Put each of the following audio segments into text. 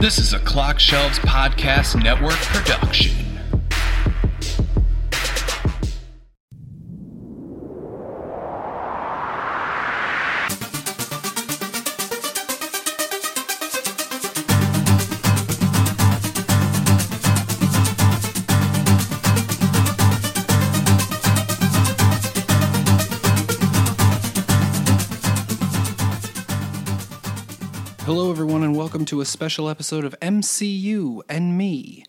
This is a Clock Shelves Podcast Network production. A special episode of MCU and Me.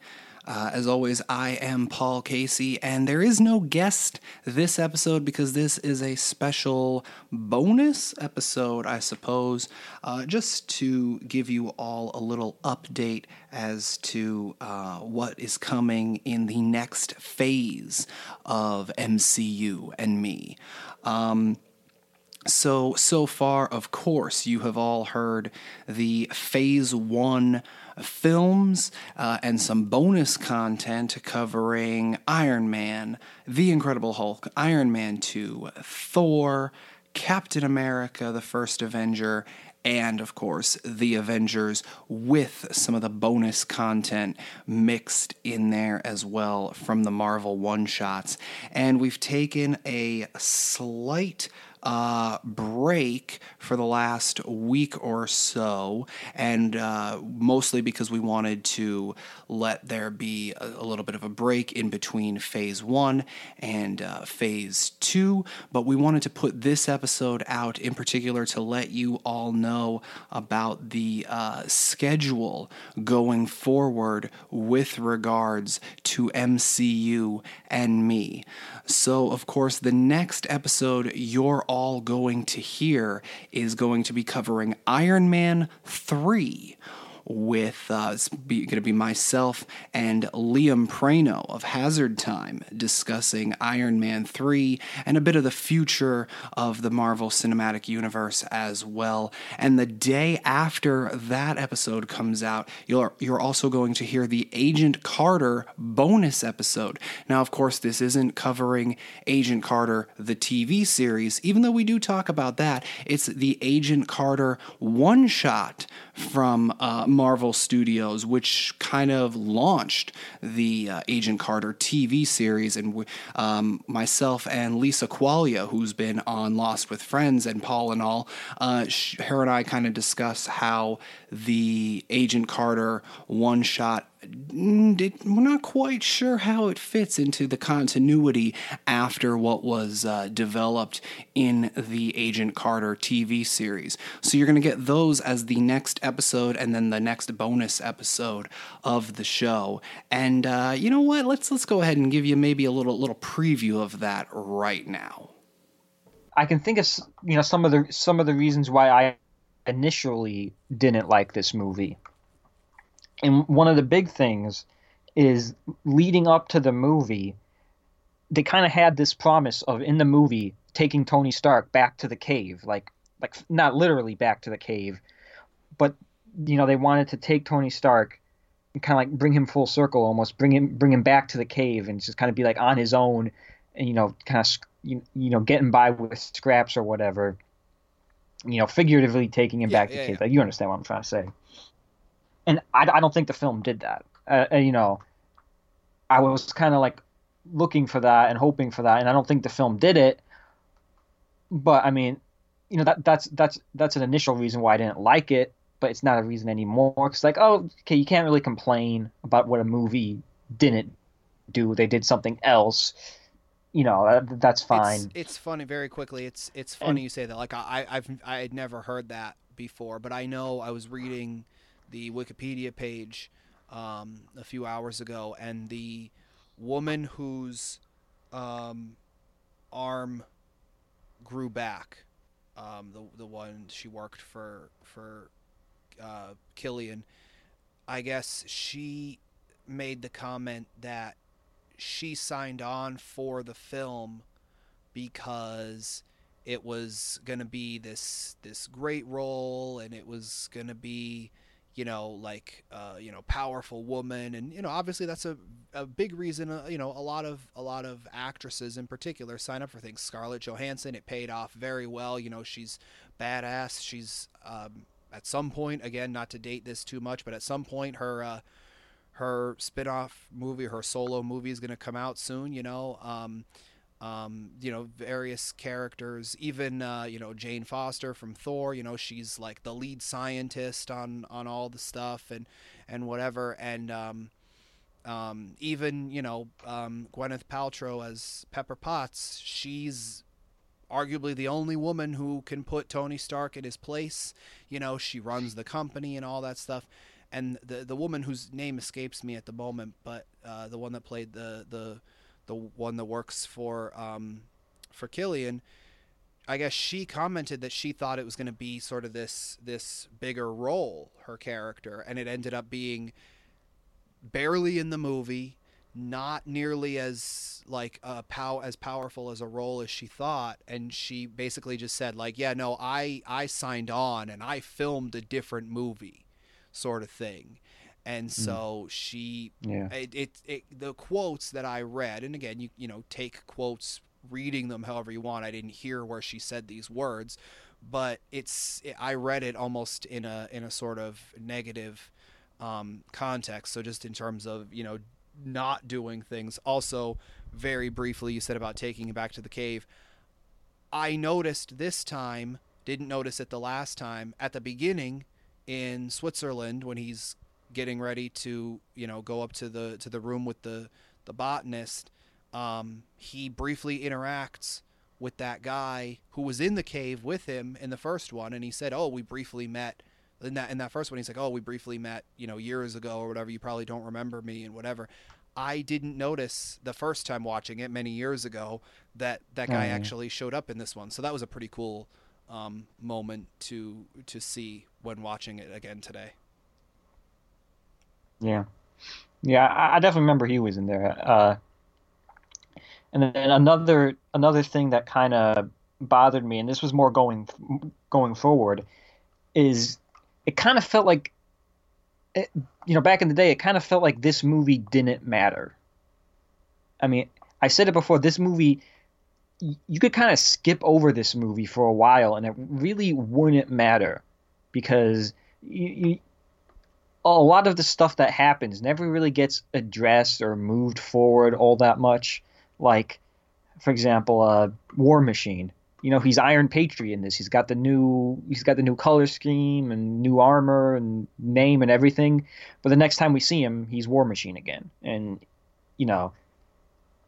Uh, as always, I am Paul Casey, and there is no guest this episode because this is a special bonus episode, I suppose, uh, just to give you all a little update as to uh, what is coming in the next phase of MCU and Me. Um, so, so far, of course, you have all heard the phase one films uh, and some bonus content covering Iron Man, The Incredible Hulk, Iron Man 2, Thor, Captain America, The First Avenger, and of course the Avengers with some of the bonus content mixed in there as well from the Marvel one shots. And we've taken a slight uh, break for the last week or so, and uh, mostly because we wanted to let there be a, a, little bit of a break in between phase one and uh, phase two. But we wanted to put this episode out in particular to let you all know about the uh, schedule going forward with regards to MCU and me. So, of course, the next episode you're all going to hear is going to be covering Iron Man 3 with uh, going to be myself and Liam Prano of Hazard Time discussing Iron Man 3 and a bit of the future of the Marvel Cinematic Universe as well. And the day after that episode comes out, you're, you're also going to hear the Agent Carter bonus episode. Now, of course, this isn't covering Agent Carter, the TV series, even though we do talk about that. It's the Agent Carter one shot from uh, Marvel Studios, which kind of launched the uh, Agent Carter TV series. And um, myself and Lisa Qualia, who's been on Lost with Friends and Paul and all, uh, her and I kind of discuss how the Agent Carter one shot we're not quite sure how it fits into the continuity after what was uh, developed in the Agent Carter TV series. So you're going to get those as the next episode and then the next bonus episode of the show. And uh, you know what? Let's let's go ahead and give you maybe a little little preview of that right now. I can think of you know some of the some of the reasons why I initially didn't like this movie and one of the big things is leading up to the movie, they kind of had this promise of in the movie taking Tony Stark back to the cave, like like not literally back to the cave, but you know they wanted to take Tony Stark and kind of like bring him full circle, almost bring him bring him back to the cave and just kind of be like on his own, and you know kind of you, you know getting by with scraps or whatever, you know figuratively taking him yeah, back to yeah, the cave. Yeah. Like you understand what I'm trying to say and I, I don't think the film did that. Uh, uh you know, I was kind of like looking for that and hoping for that, and I don't think the film did it. But I mean, you know that that's that's that's an initial reason why I didn't like it, but it's not a reason anymore. Because like, oh, okay, you can't really complain about what a movie didn't do. They did something else. You know, uh, that's fine. It's, it's, funny. Very quickly, it's it's funny and, you say that. Like I I've I had never heard that before, but I know I was reading the Wikipedia page um, a few hours ago, and the woman whose um, arm grew back, um, the the one she worked for for uh, Killian, I guess she made the comment that she signed on for the film because it was going to be this this great role and it was going to be you know, like uh, you know, powerful woman, and you know, obviously that's a, a big reason. Uh, you know, a lot of a lot of actresses in particular sign up for things. Scarlett Johansson, it paid off very well. You know, she's badass. She's um, at some point, again, not to date this too much, but at some point, her uh, her spin-off movie, her solo movie is going to come out soon. You know, um, um, you know, various characters, even uh, you know Jane Foster from Thor. You know, she's like the lead scientist on on all the stuff and and whatever, and um, um, even you know um, Gwyneth Paltrow as Pepper Potts. She's arguably the only woman who can put Tony Stark in his place. You know, she runs the company and all that stuff. And the the woman whose name escapes me at the moment, but uh, the one that played the the the one that works for um, for Killian, I guess she commented that she thought it was going to be sort of this this bigger role, her character, and it ended up being barely in the movie, not nearly as like uh, pow as powerful as a role as she thought, and she basically just said like, yeah, no, I I signed on and I filmed a different movie, sort of thing. And so mm. she, yeah. it, it, it, the quotes that I read, and again, you, you know, take quotes, reading them however you want. I didn't hear where she said these words, but it's, it, I read it almost in a, in a sort of negative um, context. So just in terms of, you know, not doing things. Also, very briefly, you said about taking it back to the cave. I noticed this time, didn't notice it the last time, at the beginning in Switzerland when he's getting ready to you know go up to the to the room with the the botanist um, he briefly interacts with that guy who was in the cave with him in the first one and he said oh we briefly met in that in that first one. He's like oh we briefly met you know years ago or whatever. You probably don't remember me and whatever. I didn't notice the first time watching it many years ago that that guy oh, actually showed up in this one. So that was a pretty cool um, moment to to see when watching it again today yeah, yeah, I, I definitely remember he was in there. Uh, and then another another thing that kind of bothered me, and this was more going going forward, is it kind of felt like, it, you know, back in the day, it kind of felt like this movie didn't matter. I mean, I said it before. This movie, you could kind of skip over this movie for a while, and it really wouldn't matter because you, a lot of the stuff that happens never really gets addressed or moved forward all that much. Like, for example, uh, War Machine. You know, he's Iron Patriot in this. He's got the new he's got the new color scheme and new armor and name and everything. But the next time we see him, he's War Machine again. And you know,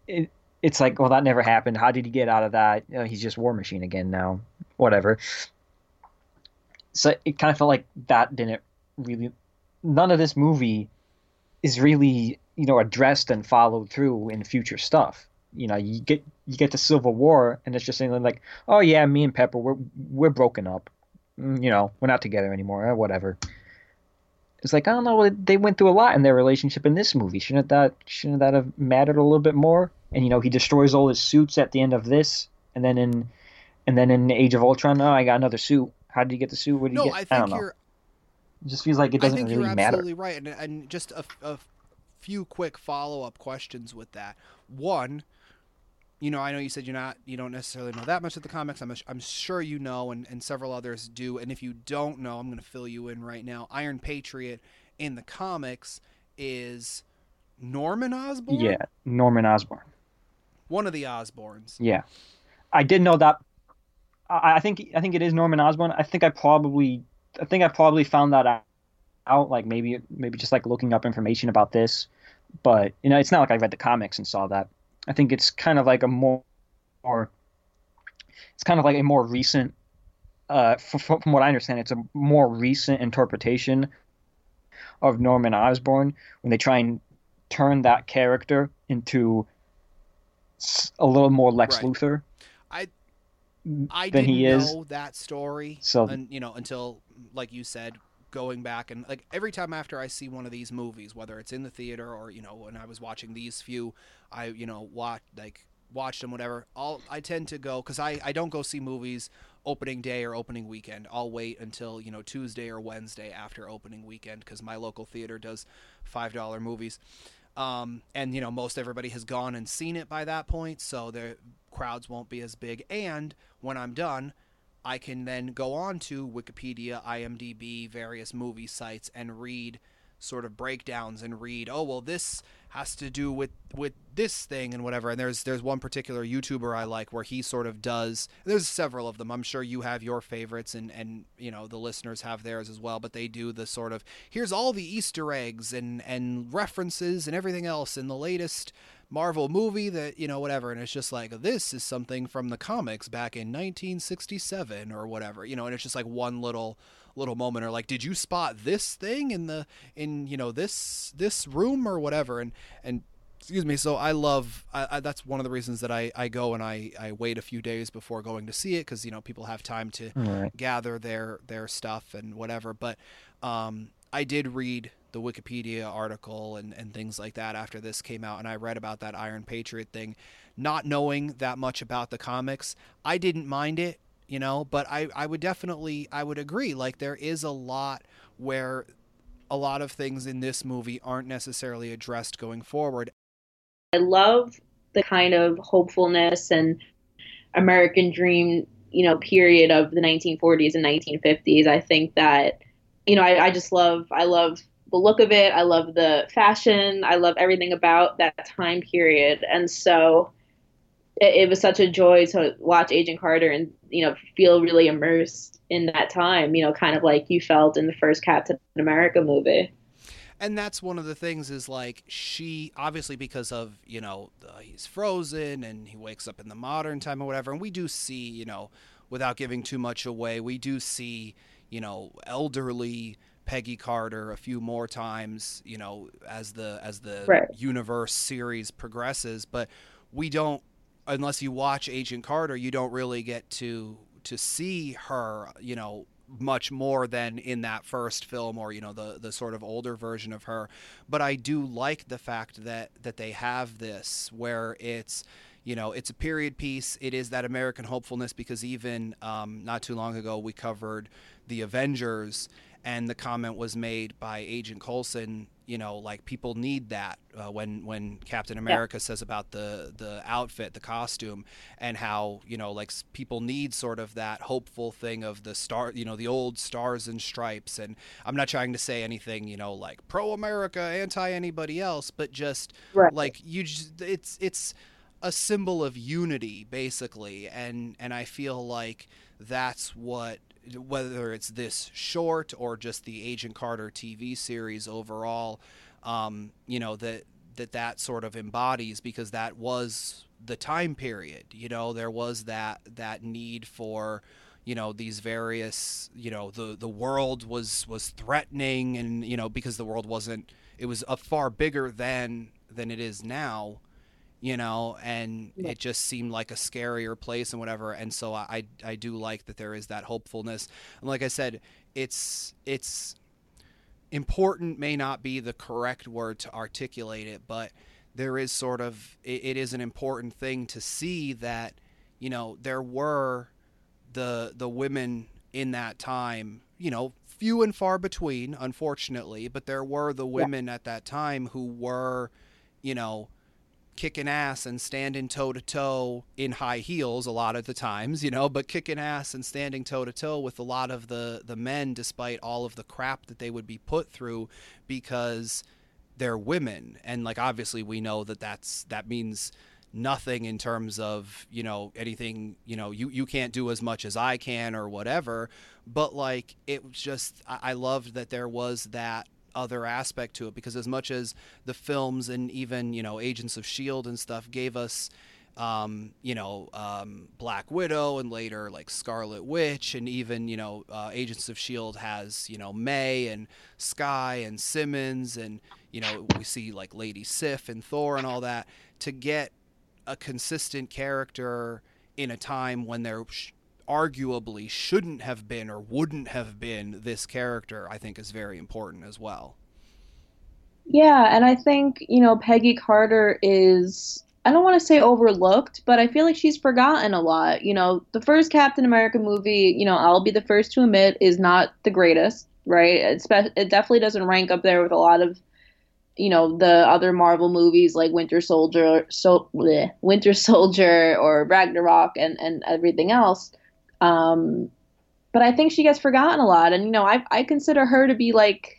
it, it's like, well, that never happened. How did he get out of that? You know, he's just War Machine again now. Whatever. So it kind of felt like that didn't really none of this movie is really you know addressed and followed through in future stuff. You know, you get you get to Civil War, and it's just saying like, oh yeah, me and Pepper, we're we're broken up. Mm, you know, we're not together anymore. Eh, whatever. It's like I don't know. They went through a lot in their relationship in this movie. Shouldn't that shouldn't that have mattered a little bit more? And you know, he destroys all his suits at the end of this, and then in and then in Age of Ultron, oh, I got another suit. How did you get the suit? What did no, you get? I think I you're it just feels like it doesn't I think really you're matter. absolutely right, and, and just a, a few quick follow up questions with that. One, you know, I know you said you're not, you don't necessarily know that much of the comics. I'm, I'm sure you know, and, and several others do. And if you don't know, I'm going to fill you in right now. Iron Patriot in the comics is Norman Osborn. Yeah, Norman Osborn. One of the Osborns. Yeah, I did know that. I, I think I think it is Norman Osborn. I think I probably I think I probably found that out, like maybe maybe just like looking up information about this, but you know, it's not like I read the comics and saw that. I think it's kind of like a more, more it's kind of like a more recent, uh, from, from what I understand, it's a more recent interpretation of Norman Osborn when they try and turn that character into a little more Lex right. Luthor. I I didn't he is. know that story. So and you know until like you said, going back and like every time after I see one of these movies, whether it's in the theater or you know when I was watching these few, I you know watch like watched them whatever. I'll I tend to go because I I don't go see movies opening day or opening weekend. I'll wait until you know Tuesday or Wednesday after opening weekend because my local theater does five dollar movies. Um, and you know most everybody has gone and seen it by that point, so the crowds won't be as big. And when I'm done, I can then go on to Wikipedia, IMDb, various movie sites, and read sort of breakdowns and read, oh well, this has to do with with this thing and whatever. And there's there's one particular YouTuber I like where he sort of does. There's several of them. I'm sure you have your favorites, and and you know the listeners have theirs as well. But they do the sort of here's all the Easter eggs and and references and everything else in the latest Marvel movie that you know whatever, and it's just like this is something from the comics back in 1967 or whatever, you know, and it's just like one little little moment or like did you spot this thing in the in you know this this room or whatever and and excuse me so i love I, I, that's one of the reasons that I, I go and I, I wait a few days before going to see it because you know people have time to right. gather their their stuff and whatever but um, i did read the wikipedia article and, and things like that after this came out and i read about that iron patriot thing not knowing that much about the comics. I didn't mind it you know but i i would definitely i would agree like there is a lot where a lot of things in this movie aren't necessarily addressed going forward. I love the kind of hopefulness and american dream you know period of the 1940s and 1950s i think that you know I, I just love i love the look of it. I love the fashion. I love everything about that time period. And so it, it was such a joy to watch Agent Carter and you know feel really immersed in that time. You know, kind of like you felt in the first Captain America movie. And that's one of the things is like she obviously because of you know he's frozen and he wakes up in the modern time or whatever and we do see you know without giving too much away we do see you know elderly Peggy Carter a few more times you know as the as the right. universe series progresses but we don't unless you watch Agent Carter, you don't really get to to see her, you know, much more than in that first film or you know the the sort of older version of her. But I do like the fact that that they have this where it's you know it's a period piece. It is that American hopefulness because even um, not too long ago we covered the Avengers and the comment was made by Agent Coulson you know like people need that uh, when when Captain America yeah. says about the the outfit the costume and how you know like people need sort of that hopeful thing of the star you know the old stars and stripes and I'm not trying to say anything you know like pro America anti anybody else but just right. like you just it's it's a symbol of unity basically and and I feel like that's what whether it's this short or just the Agent Carter TV series overall, um, you know that that that sort of embodies because that was the time period. You know, there was that that need for you know these various you know the the world was was threatening and you know because the world wasn't it was a far bigger than than it is now you know, and yeah. it just seemed like a scarier place and whatever. And so I, I do like that there is that hopefulness. And like I said, it's it's important may not be the correct word to articulate it, but there is sort of it, it is an important thing to see that you know there were the the women in that time, you know, few and far between, unfortunately, but there were the women yeah. at that time who were, you know kicking ass and standing toe to toe in high heels a lot of the times, you know, but kicking ass and standing toe to toe with a lot of the the men despite all of the crap that they would be put through because they're women. And like obviously we know that that's that means nothing in terms of you know anything you know you you can't do as much as I can or whatever. But like it was just I, I loved that there was that other aspect to it because as much as the films and even you know Agents of Shield and stuff gave us um, you know um, Black Widow and later like Scarlet Witch and even you know uh, Agents of Shield has you know May and Skye and Simmons and you know we see like Lady Sif and Thor and all that to get a consistent character in a time when there arguably shouldn't have been or wouldn't have been this character, I think is very important as well. Yeah, and I think, you know, Peggy Carter is I don't want to say overlooked, but I feel like she's forgotten a lot. You know, the first Captain America movie, you know, I'll be the first to admit, is not the greatest, right? It's, it definitely doesn't rank up there with a lot of, you know, the other Marvel movies like Winter Soldier, so bleh, Winter Soldier or Ragnarok and and everything else. Um, but I think she gets forgotten a lot. And you know, I I consider her to be like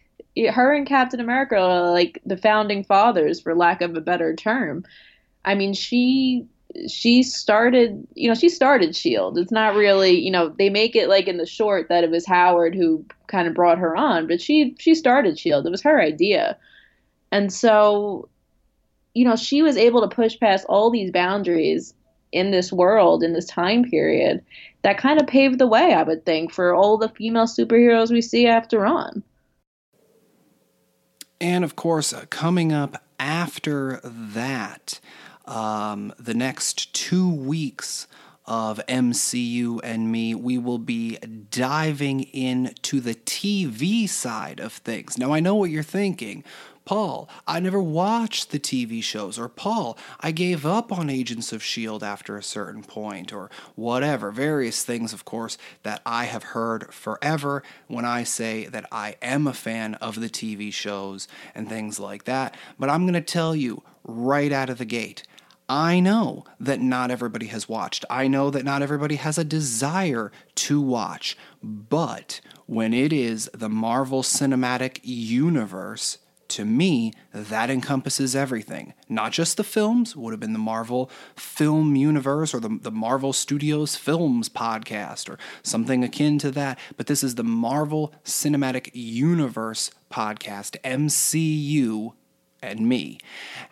her and Captain America are like the founding fathers, for lack of a better term. I mean, she she started, you know, she started Shield. It's not really, you know, they make it like in the short that it was Howard who kind of brought her on, but she she started Shield. It was her idea. And so, you know, she was able to push past all these boundaries in this world in this time period that kind of paved the way, I would think, for all the female superheroes we see after on. And of course, uh, coming up after that, um, the next two weeks of MCU and me, we will be diving into the TV side of things. Now, I know what you're thinking. Paul, I never watched the TV shows, or Paul, I gave up on Agents of S.H.I.E.L.D. after a certain point, or whatever. Various things, of course, that I have heard forever when I say that I am a fan of the TV shows and things like that. But I'm going to tell you right out of the gate I know that not everybody has watched. I know that not everybody has a desire to watch. But when it is the Marvel Cinematic Universe, to me, that encompasses everything. Not just the films, would have been the Marvel Film Universe or the, the Marvel Studios Films podcast or something akin to that, but this is the Marvel Cinematic Universe podcast, MCU and me.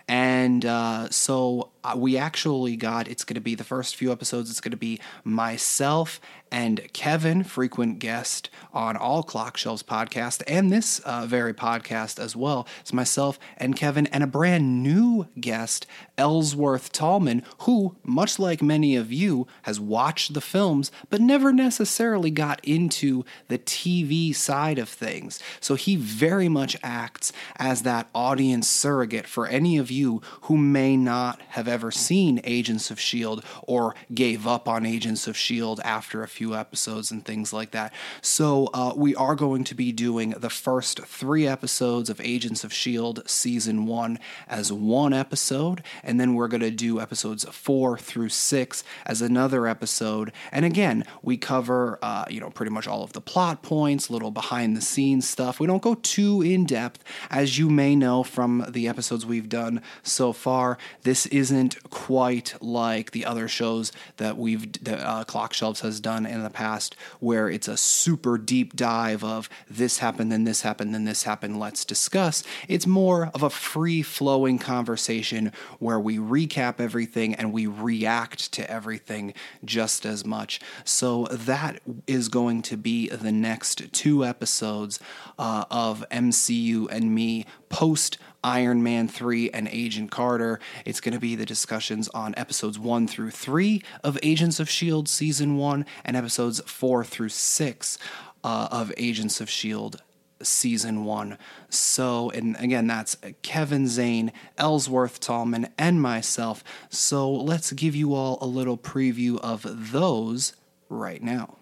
And uh, so we actually got it's going to be the first few episodes, it's going to be myself and Kevin, frequent guest on all Clock Shelves podcast, and this uh, very podcast as well. It's myself and Kevin, and a brand new guest, Ellsworth Tallman, who, much like many of you, has watched the films but never necessarily got into the TV side of things. So he very much acts as that audience surrogate for any of you who may not have ever seen Agents of S.H.I.E.L.D. or gave up on Agents of S.H.I.E.L.D. after a few episodes and things like that. So uh, we are going to be doing the first three episodes of Agents of S.H.I.E.L.D. season one as one episode, and then we're going to do episodes four through six as another episode. And again, we cover, uh, you know, pretty much all of the plot points, little behind the scenes stuff. We don't go too in depth, as you may know from the episodes we've done so far. This isn't quite like the other shows that we've that uh, Clock Shelves has done in the past, where it's a super deep dive of this happened, then this happened, then this happened. Let's discuss. It's more of a free flowing conversation where we recap everything and we react to everything just as much. So that is going to be the next two episodes uh, of MCU and me post Iron Man 3 and Agent Carter. It's going to be the discussions on episodes 1 through 3 of Agents of S.H.I.E.L.D. Season 1 and episodes 4 through 6 uh, of Agents of S.H.I.E.L.D. Season 1. So, and again, that's Kevin Zane, Ellsworth Tallman, and myself. So, let's give you all a little preview of those right now.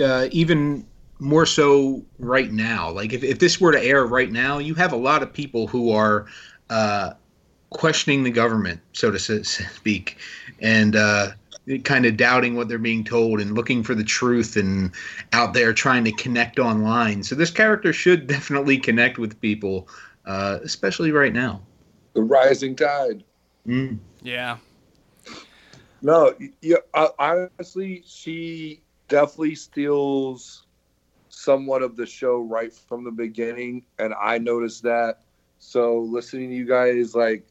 Uh, even more so right now. Like if, if this were to air right now, you have a lot of people who are uh, questioning the government, so to speak, and uh, kind of doubting what they're being told and looking for the truth and out there trying to connect online. So this character should definitely connect with people, uh, especially right now. The rising tide. Mm. Yeah. No, yeah. Honestly, she definitely steals somewhat of the show right from the beginning, and I noticed that. So listening to you guys, like,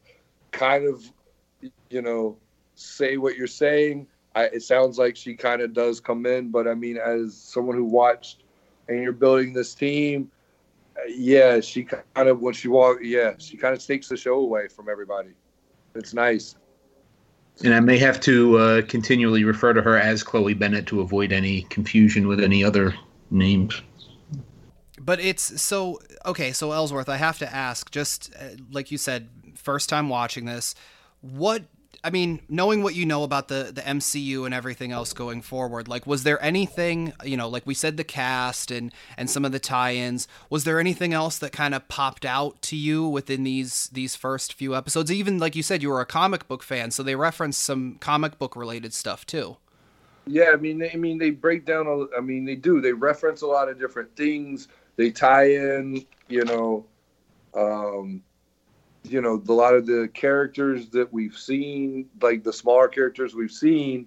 kind of, you know, say what you're saying. I, it sounds like she kind of does come in, but I mean, as someone who watched and you're building this team, yeah, she kind of when she walk, yeah, she kind of takes the show away from everybody. It's nice. And I may have to uh, continually refer to her as Chloe Bennet to avoid any confusion with any other names. But it's so okay. So Ellsworth, I have to ask, just uh, like you said, first time watching this, what I mean, knowing what you know about the the MCU and everything else going forward, like was there anything, you know, like we said the cast and and some of the tie-ins, was there anything else that kind of popped out to you within these these first few episodes? Even like you said you were a comic book fan, so they referenced some comic book related stuff too. Yeah, I mean, they, I mean, they break down. A, I mean, they do. They reference a lot of different things. They tie in, you know, um, you know, a lot of the characters that we've seen, like the smaller characters we've seen,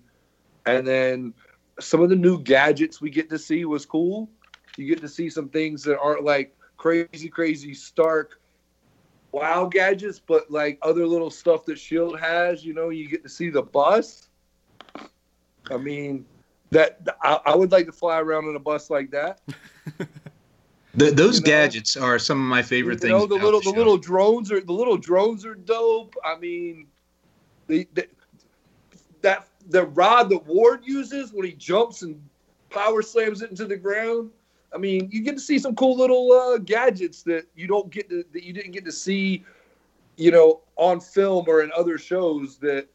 and then some of the new gadgets we get to see was cool. You get to see some things that aren't like crazy, crazy stark wow gadgets, but like other little stuff that Shield has. You know, you get to see the bus. I mean, that I, I would like to fly around in a bus like that. The, those You know? gadgets are some of my favorite you things. know, the little the show. little drones are the little drones are dope. I mean, the, the that the rod that Ward uses when he jumps and power slams it into the ground. I mean, you get to see some cool little uh, gadgets that you don't get to that you didn't get to see, you know, on film or in other shows. That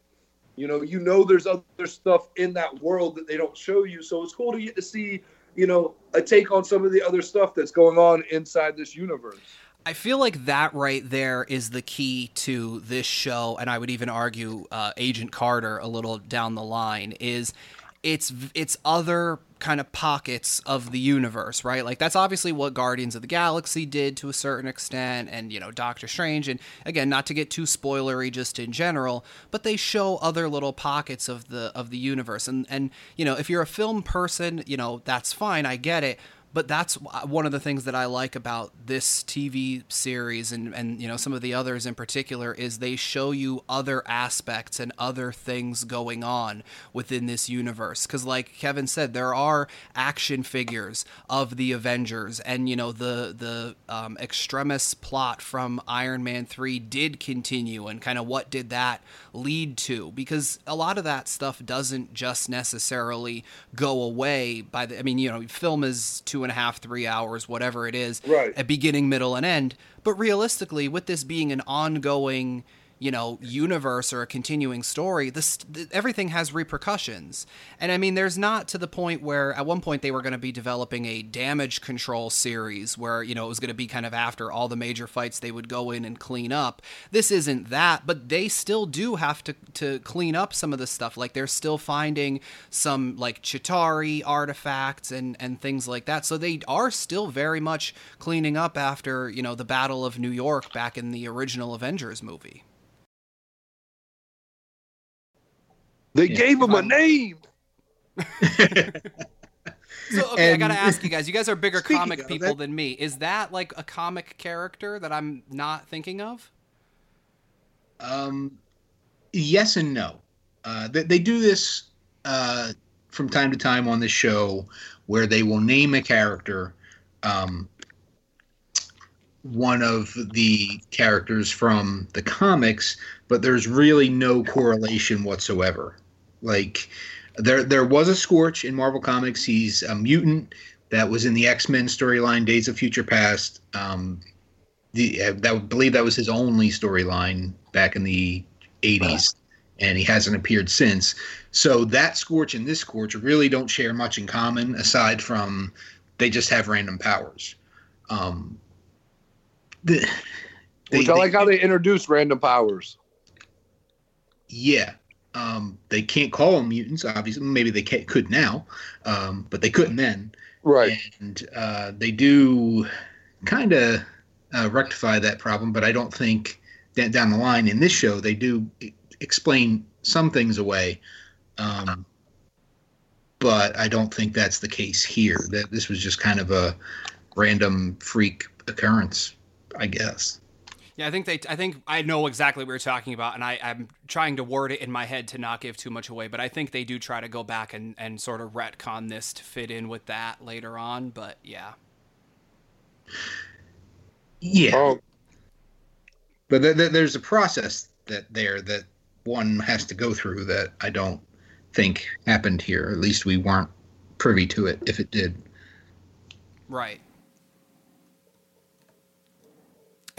you know, you know, there's other stuff in that world that they don't show you. So it's cool to get to see, you know, a take on some of the other stuff that's going on inside this universe. I feel like that right there is the key to this show, and I would even argue uh, Agent Carter a little down the line is it's it's other kind of pockets of the universe, right? Like that's obviously what Guardians of the Galaxy did to a certain extent, and you know Doctor Strange, and again, not to get too spoilery, just in general, but they show other little pockets of the of the universe, and and you know if you're a film person, you know that's fine, I get it but that's one of the things that I like about this TV series and and you know some of the others in particular is they show you other aspects and other things going on within this universe. Cuz like Kevin said there are action figures of the Avengers and you know the the um, extremis plot from Iron Man 3 did continue and kind of what did that lead to? Because a lot of that stuff doesn't just necessarily go away by the I mean you know film is two and a half three hours whatever it is Right. at beginning middle and end but realistically with this being an ongoing you know universe or a continuing story this th- everything has repercussions. And i mean there's not to the point where at one point they were going to be developing a damage control series where you know it was going to be kind of after all the major fights they would go in and clean up. This isn't that but they still do have to to clean up some of the stuff. Like they're still finding some like Chitauri artifacts and and things like that. So they are still very much cleaning up after you know the battle of new york back in the original avengers movie They Yeah. gave him a name. So okay, I gotta ask you guys. You guys are bigger comic people that- than me. Is that like a comic character that I'm not thinking of? Um, yes and no. Uh, they, they do this uh, from time to time on this show where they will name a character, um, one of the characters from the comics, but there's really no correlation whatsoever. Like there, there was a Scorch in Marvel Comics. He's a mutant that was in the X Men storyline, Days of Future Past. Um, the uh, that I believe that was his only storyline back in the 80s and he hasn't appeared since so that scorch and this scorch really don't share much in common aside from they just have random powers um the, they- Which I they- like how they introduce random powers. yeah um they can't call them mutants obviously maybe they ca could now um but they couldn't then Right. and uh, they do kind of uh, rectify that problem, but I don't think that down the line in this show they do explain some things away. Um, but I don't think that's the case here. That this was just kind of a random freak occurrence, I guess. Yeah, I think they. I think I know exactly what you're talking about, and I, I'm trying to word it in my head to not give too much away. But I think they do try to go back and, and sort of retcon this to fit in with that later on. But yeah, Yeah, Oh, but th- th- there's a process that there that one has to go through that I don't think happened here. At least we weren't privy to it if it did. right.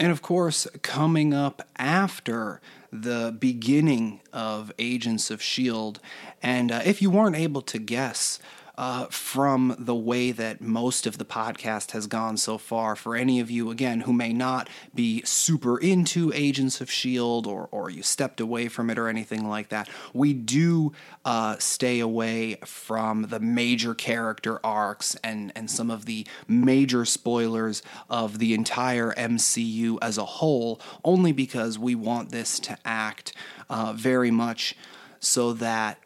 And of course, coming up after the beginning of Agents of S.H.I.E.L.D., and uh, if you weren't able to guess uh, from the way that most of the podcast has gone so far. For any of you, again, who may not be super into Agents of S.H.I.E.L.D. or, or you stepped away from it or anything like that, we do uh, stay away from the major character arcs and, and some of the major spoilers of the entire MCU as a whole, only because we want this to act uh, very much so that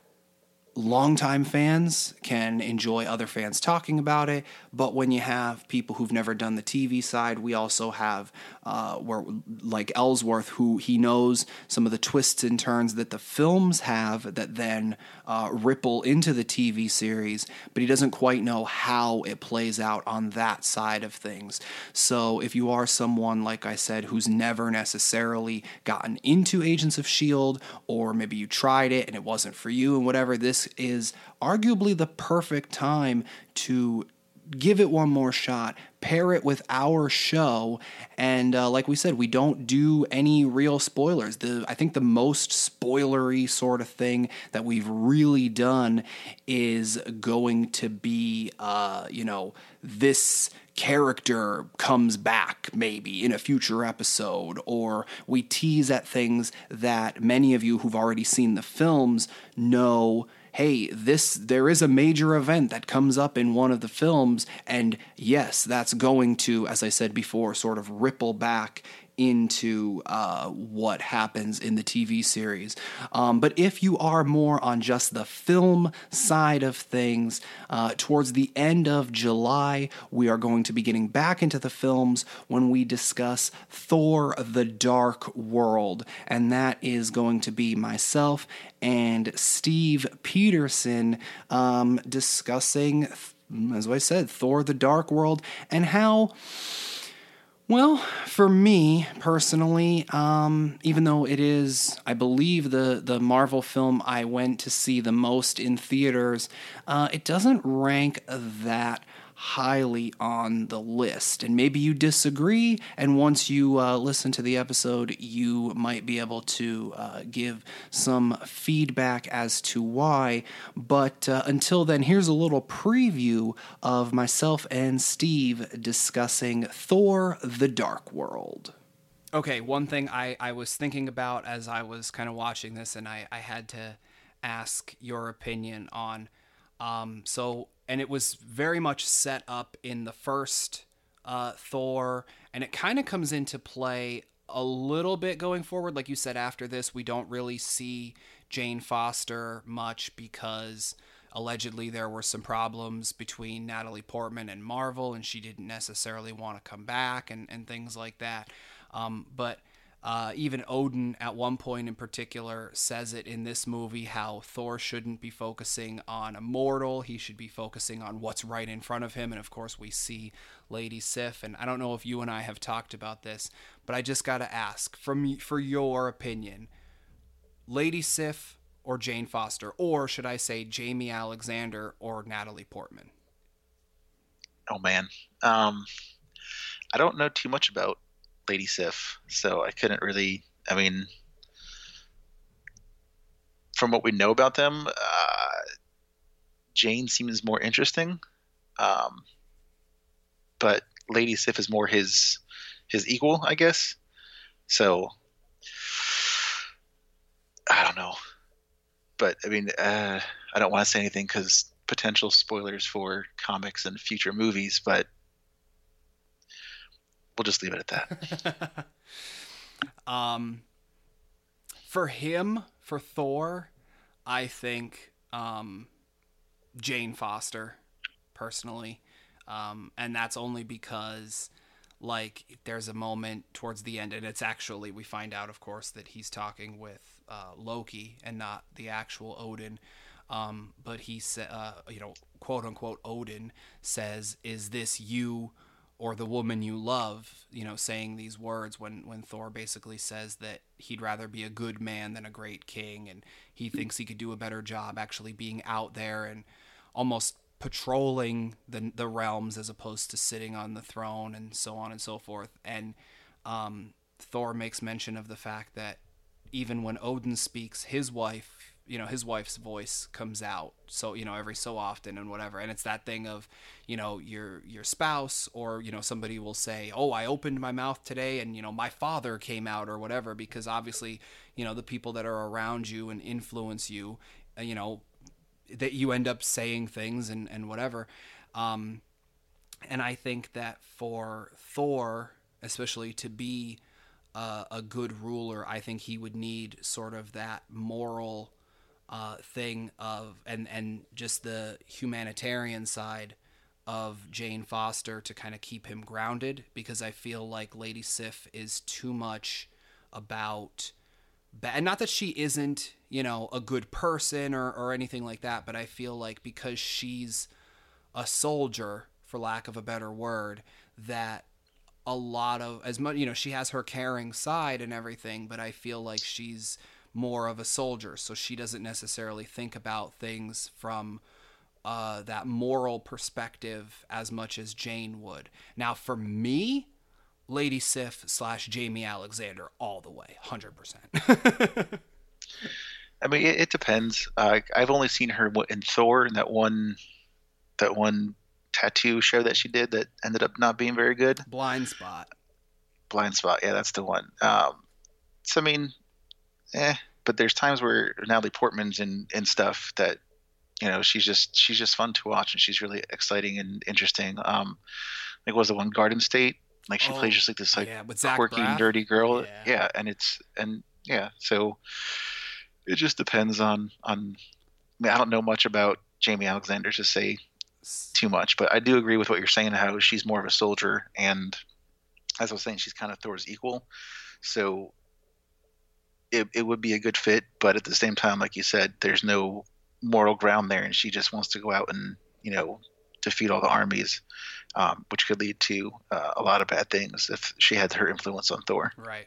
longtime fans can enjoy other fans talking about it. But when you have people who've never done the TV side, we also have uh, where like Ellsworth, who he knows some of the twists and turns that the films have that then uh, ripple into the TV series, but he doesn't quite know how it plays out on that side of things. So if you are someone, like I said, who's never necessarily gotten into Agents of S.H.I.E.L.D., or maybe you tried it and it wasn't for you and whatever, this is arguably the perfect time to give it one more shot, pair it with our show, and uh, like we said, we don't do any real spoilers. The I think the most spoilery sort of thing that we've really done is going to be, uh, you know, this character comes back maybe in a future episode, or we tease at things that many of you who've already seen the films know hey, this there is a major event that comes up in one of the films, and yes, that's going to, as I said before, sort of ripple back into uh, what happens in the TV series. Um, but if you are more on just the film side of things, uh, towards the end of July, we are going to be getting back into the films when we discuss Thor the Dark World. And that is going to be myself and Steve Peterson um, discussing, as I said, Thor the Dark World and how well, for me personally, um, even though it is, I believe, the, the Marvel film I went to see the most in theaters, uh, it doesn't rank that highly on the list. And maybe you disagree, and once you uh, listen to the episode, you might be able to uh, give some feedback as to why. But uh, until then, here's a little preview of myself and Steve discussing Thor the Dark World. Okay, one thing I, I was thinking about as I was kind of watching this, and I, I had to ask your opinion on. Um, so and it was very much set up in the first uh, Thor, and it kind of comes into play a little bit going forward. Like you said, after this, we don't really see Jane Foster much because allegedly there were some problems between Natalie Portman and Marvel, and she didn't necessarily want to come back and, and things like that. Um, but uh, even Odin, at one point in particular, says it in this movie how Thor shouldn't be focusing on a mortal. He should be focusing on what's right in front of him. And of course, we see Lady Sif. And I don't know if you and I have talked about this, but I just got to ask from for your opinion Lady Sif or Jane Foster? Or should I say Jaimie Alexander or Natalie Portman? Oh, man. Um, I don't know too much about Lady Sif, so I couldn't really. I mean, from what we know about them, uh, Jane seems more interesting, um, but Lady Sif is more his his equal, I guess. So I don't know, but I mean, uh, I don't want to say anything because potential spoilers for comics and future movies, but we'll just leave it at that. um, for him, for Thor, I think um, Jane Foster, personally, um, and that's only because like there's a moment towards the end, and it's actually we find out, of course, that he's talking with uh, Loki and not the actual Odin. Um, but he said, uh, you know, quote unquote, Odin says, "Is this you?" Or the woman you love, you know, saying these words when when Thor basically says that he'd rather be a good man than a great king and he thinks he could do a better job actually being out there and almost patrolling the the realms as opposed to sitting on the throne and so on and so forth. And um, Thor makes mention of the fact that even when Odin speaks, his wife you know his wife's voice comes out so you know every so often and whatever. And it's that thing of you know your your spouse or you know somebody will say oh i opened my mouth today and you know my father came out or whatever because obviously you know the people that are around you and influence you uh, you know that you end up saying things and and whatever. Um and i think that for thor especially to be a good ruler i think he would need sort of that moral uh, thing of and and just the humanitarian side of Jane Foster to kind of keep him grounded because I feel like Lady Sif is too much about and not that she isn't you know a good person or, or anything like that but I feel like because she's a soldier for lack of a better word that a lot of as much you know she has her caring side and everything but I feel like she's more of a soldier, so she doesn't necessarily think about things from uh, that moral perspective as much as Jane would. Now, for me, Lady Sif slash Jaimie Alexander all the way, hundred percent. I mean, it, it depends. Uh, I've only seen her in Thor in that one, that one tattoo show that she did that ended up not being very good. Blindspot. Blind Spot, yeah, that's the one. Um, so I mean, eh. But there's times where Natalie Portman's in in stuff that you know she's just she's just fun to watch and she's really exciting and interesting. Um, like was the one Garden State? Like she oh, plays just like this like yeah, quirky, Braff. dirty girl. Yeah. yeah, and it's and yeah, so it just depends on on. I, mean, I don't know much about Jaimie Alexander to say too much, but I do agree with what you're saying. How she's more of a soldier, and as I was saying, she's kind of Thor's equal. So it, it would be a good fit, but at the same time, like you said, there's no moral ground there, and she just wants to go out and you know defeat all the armies, um, which could lead to uh, a lot of bad things if she had her influence on Thor. Right.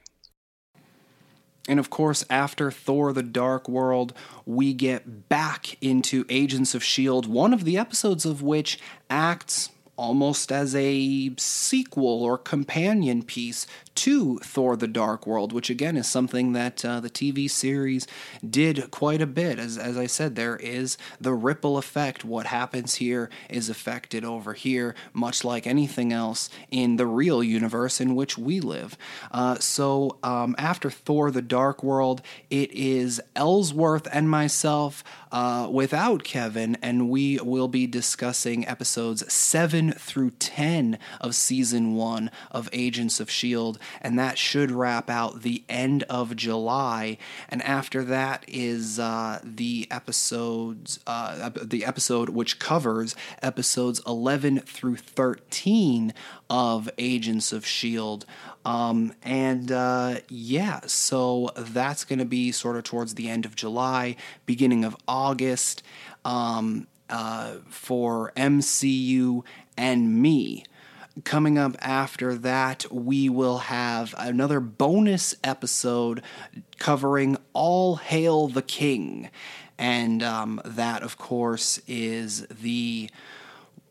And of course, after Thor the Dark World, we get back into Agents of S.H.I.E.L.D., one of the episodes of which acts almost as a sequel or companion piece to Thor the Dark World, which again is something that uh, the TV series did quite a bit. As, as I said, there is the ripple effect. What happens here is affected over here, much like anything else in the real universe in which we live. Uh, so um, after Thor the Dark World, it is Ellsworth and myself uh, without Kevin, and we will be discussing episodes 7 through 10 of season 1 of Agents of S.H.I.E.L.D and that should wrap out the end of July. And after that is uh, the episodes, uh, the episode which covers episodes 11 through 13 of Agents of S.H.I.E.L.D. Um, and uh, yeah, so that's going to be sort of towards the end of July, beginning of August um, uh, for MCU and me. Coming up after that, we will have another bonus episode covering All Hail the King. And um, that, of course, is the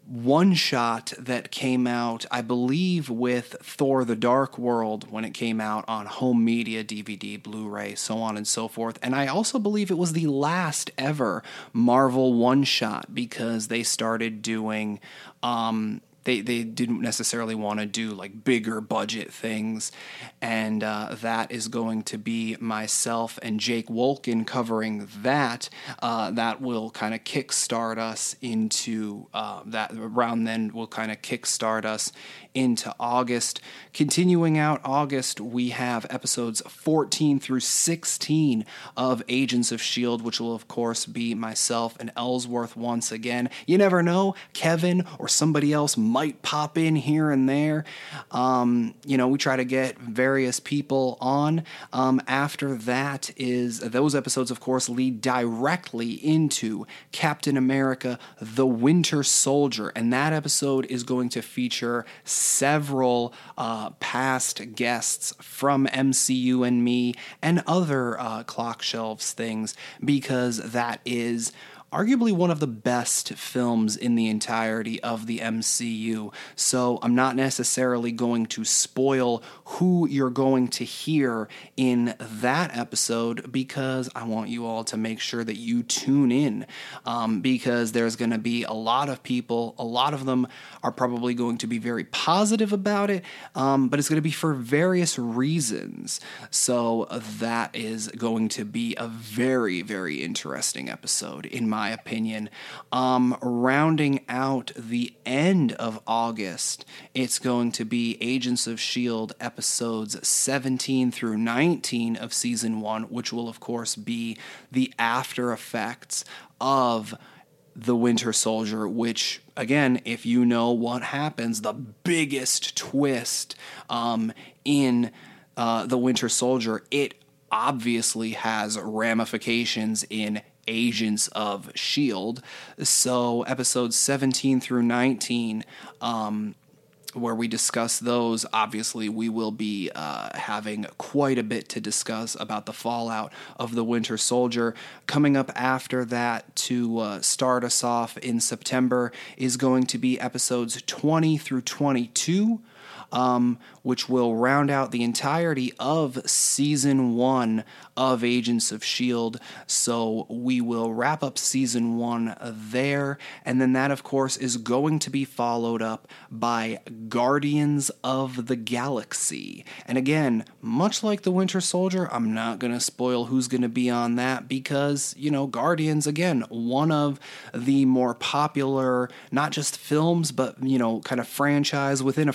one shot that came out, I believe, with Thor the Dark World when it came out on home media, DVD, Blu ray, so on and so forth. And I also believe it was the last ever Marvel one shot because they started doing um, they they didn't necessarily want to do like bigger budget things, and uh, that is going to be myself and Jake Wolkin covering that. Uh, that will kind of kickstart us into uh, that around then will kind of kickstart us into August. Continuing out August, we have episodes 14 through 16 of Agents of S.H.I.E.L.D., which will, of course, be myself and Ellsworth once again. You never know, Kevin or somebody else might pop in here and there. Um, you know, we try to get various people on. Um, after that is those episodes, of course, lead directly into Captain America: The Winter Soldier, and that episode is going to feature several uh, past guests from MCU and me and other uh, clock shelves things because that is arguably one of the best films in the entirety of the MCU. So I'm not necessarily going to spoil who you're going to hear in that episode because I want you all to make sure that you tune in um, because there's going to be a lot of people, a lot of them are probably going to be very positive about it, um, but it's going to be for various reasons. So that is going to be a very, very interesting episode, in my opinion. Um, rounding out the end of August, it's going to be Agents of S.H.I.E.L.D. episodes 17 through 19 of season one, which will, of course, be the after effects of the Winter Soldier, which, again, if you know what happens, the biggest twist um, in uh, the Winter Soldier, it obviously has ramifications in Agents of S.H.I.E.L.D. So, episodes 17 through 19 um, where we discuss those. Obviously, we will be uh, having quite a bit to discuss about the fallout of the Winter Soldier. Coming up after that to uh, start us off in September is going to be episodes 20 through 22 um, which will round out the entirety of season one of Agents of S.H.I.E.L.D. So we will wrap up season one there. And then that, of course, is going to be followed up by Guardians of the Galaxy. And again, much like the Winter Soldier, I'm not going to spoil who's going to be on that because, you know, Guardians, again, one of the more popular, not just films, but, you know, kind of franchise within a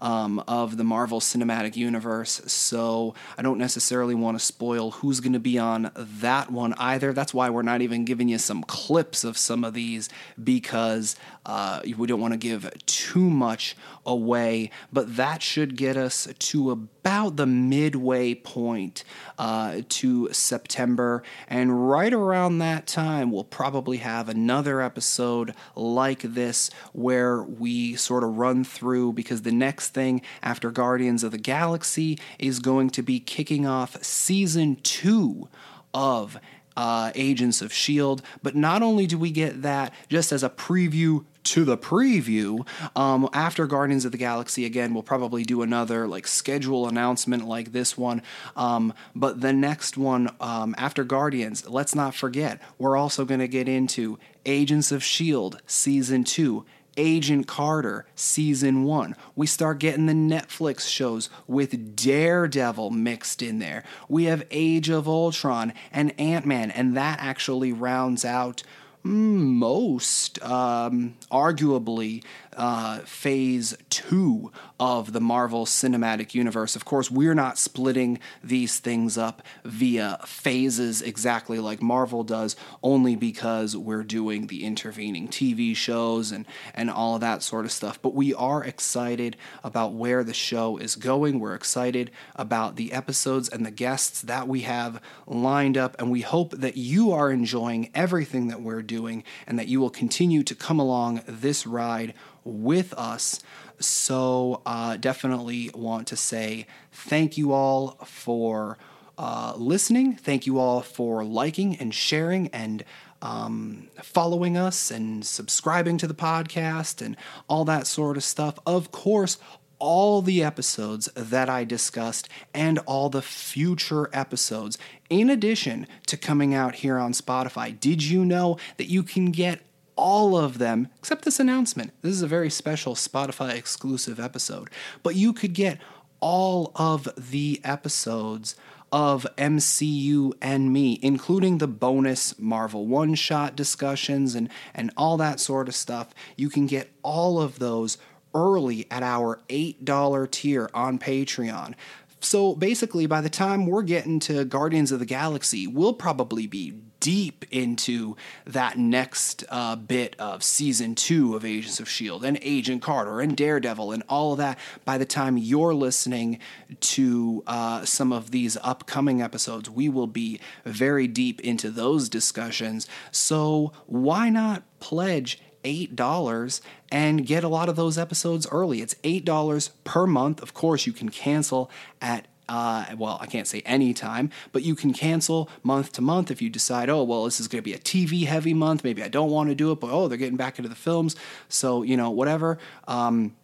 um, of the Marvel Cinematic Universe. So I don't necessarily want to spoil who's going to be on that one either. That's why we're not even giving you some clips of some of these because uh, we don't want to give too much away. But that should get us to about the midway point uh, to September. And right around that time, we'll probably have another episode like this where we sort of run through because the next thing after Guardians of the Galaxy is going to be kicking off season two of uh, Agents of S.H.I.E.L.D. But not only do we get that just as a preview to the preview, um, after Guardians of the Galaxy, again, we'll probably do another like schedule announcement like this one. Um, but the next one um, after Guardians, let's not forget, we're also going to get into Agents of S.H.I.E.L.D. Season 2. Agent Carter season one. We start getting the Netflix shows with Daredevil mixed in there. We have Age of Ultron and Ant Man, and that actually rounds out most, um, arguably, uh, phase two of the Marvel Cinematic Universe. Of course, we're not splitting these things up via phases exactly like Marvel does, only because we're doing the intervening TV shows and, and all of that sort of stuff. But we are excited about where the show is going. We're excited about the episodes and the guests that we have lined up, and we hope that you are enjoying everything that we're doing and that you will continue to come along this ride with us. So, uh, definitely want to say thank you all for uh, listening. Thank you all for liking and sharing and um, following us and subscribing to the podcast and all that sort of stuff. Of course, all the episodes that I discussed and all the future episodes, in addition to coming out here on Spotify. Did you know that you can get all of them, except this announcement. This is a very special Spotify exclusive episode. But you could get all of the episodes of MCU and me, including the bonus Marvel one shot discussions and, and all that sort of stuff. You can get all of those early at our $8 tier on Patreon. So basically, by the time we're getting to Guardians of the Galaxy, we'll probably be deep into that next uh, bit of season two of Agents of S.H.I.E.L.D. and Agent Carter and Daredevil and all of that by the time you're listening to uh, some of these upcoming episodes. We will be very deep into those discussions. So why not pledge? $8 and get a lot of those episodes early. It's $8 per month. Of course, you can cancel at uh, well, I can't say anytime, but you can cancel month to month if you decide, oh, well, this is going to be a TV heavy month. Maybe I don't want to do it, but oh, they're getting back into the films. So, you know, whatever. Um,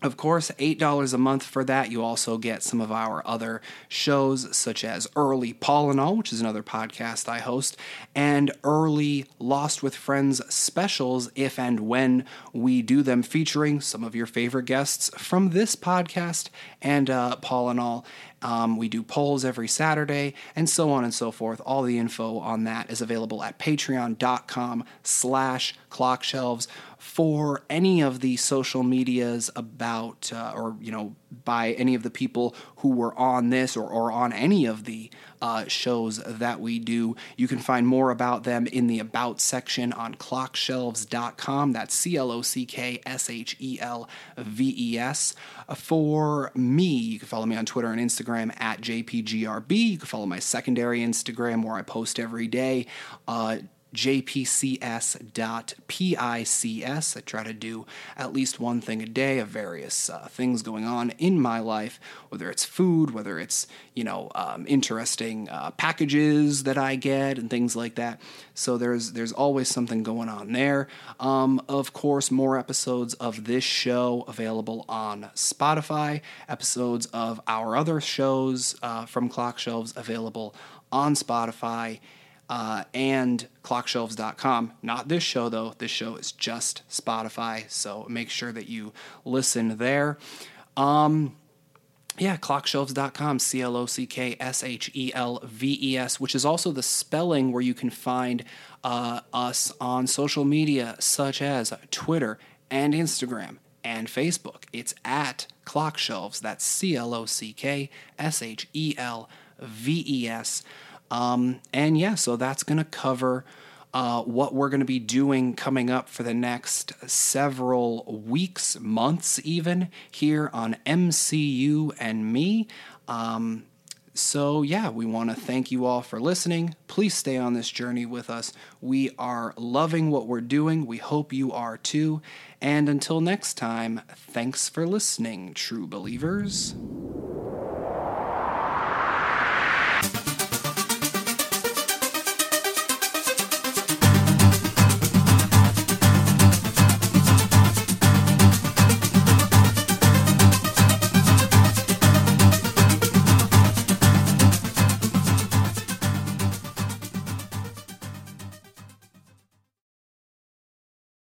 of course, $8 a month for that. You also get some of our other shows, such as Early Paul and All, which is another podcast I host, and early Lost with Friends specials, if and when we do them, featuring some of your favorite guests from this podcast and uh, Paul and All. Um, we do polls every Saturday, and so on and so forth. All the info on that is available at patreon.com slash clockshelves for any of the social medias about, uh, or, you know, by any of the people who were on this or, or on any of the uh, shows that we do. You can find more about them in the About section on clockshelves.com. That's C L O C K S H E L V E S. For me, you can follow me on Twitter and Instagram at JPGRB. You can follow my secondary Instagram where I post every day. Uh, jpcs.pics. I try to do at least one thing a day of various uh, things going on in my life, whether it's food, whether it's, you know, um, interesting uh, packages that I get and things like that. So there's there's always something going on there. Um, of course, more episodes of this show available on Spotify, episodes of our other shows uh, from Clock Shelves available on Spotify uh, and clockshelves.com. Not this show, though. This show is just Spotify, so make sure that you listen there. Um, yeah, clockshelves.com, C L O C K S H E L V E S, which is also the spelling where you can find uh, us on social media such as Twitter and Instagram and Facebook. It's at clockshelves. That's C L O C K S H E L V E S. Um, and yeah, so that's going to cover uh, what we're going to be doing coming up for the next several weeks, months, even here on MCU and me. Um, so, yeah, we want to thank you all for listening. Please stay on this journey with us. We are loving what we're doing. We hope you are too. And until next time, thanks for listening, true believers.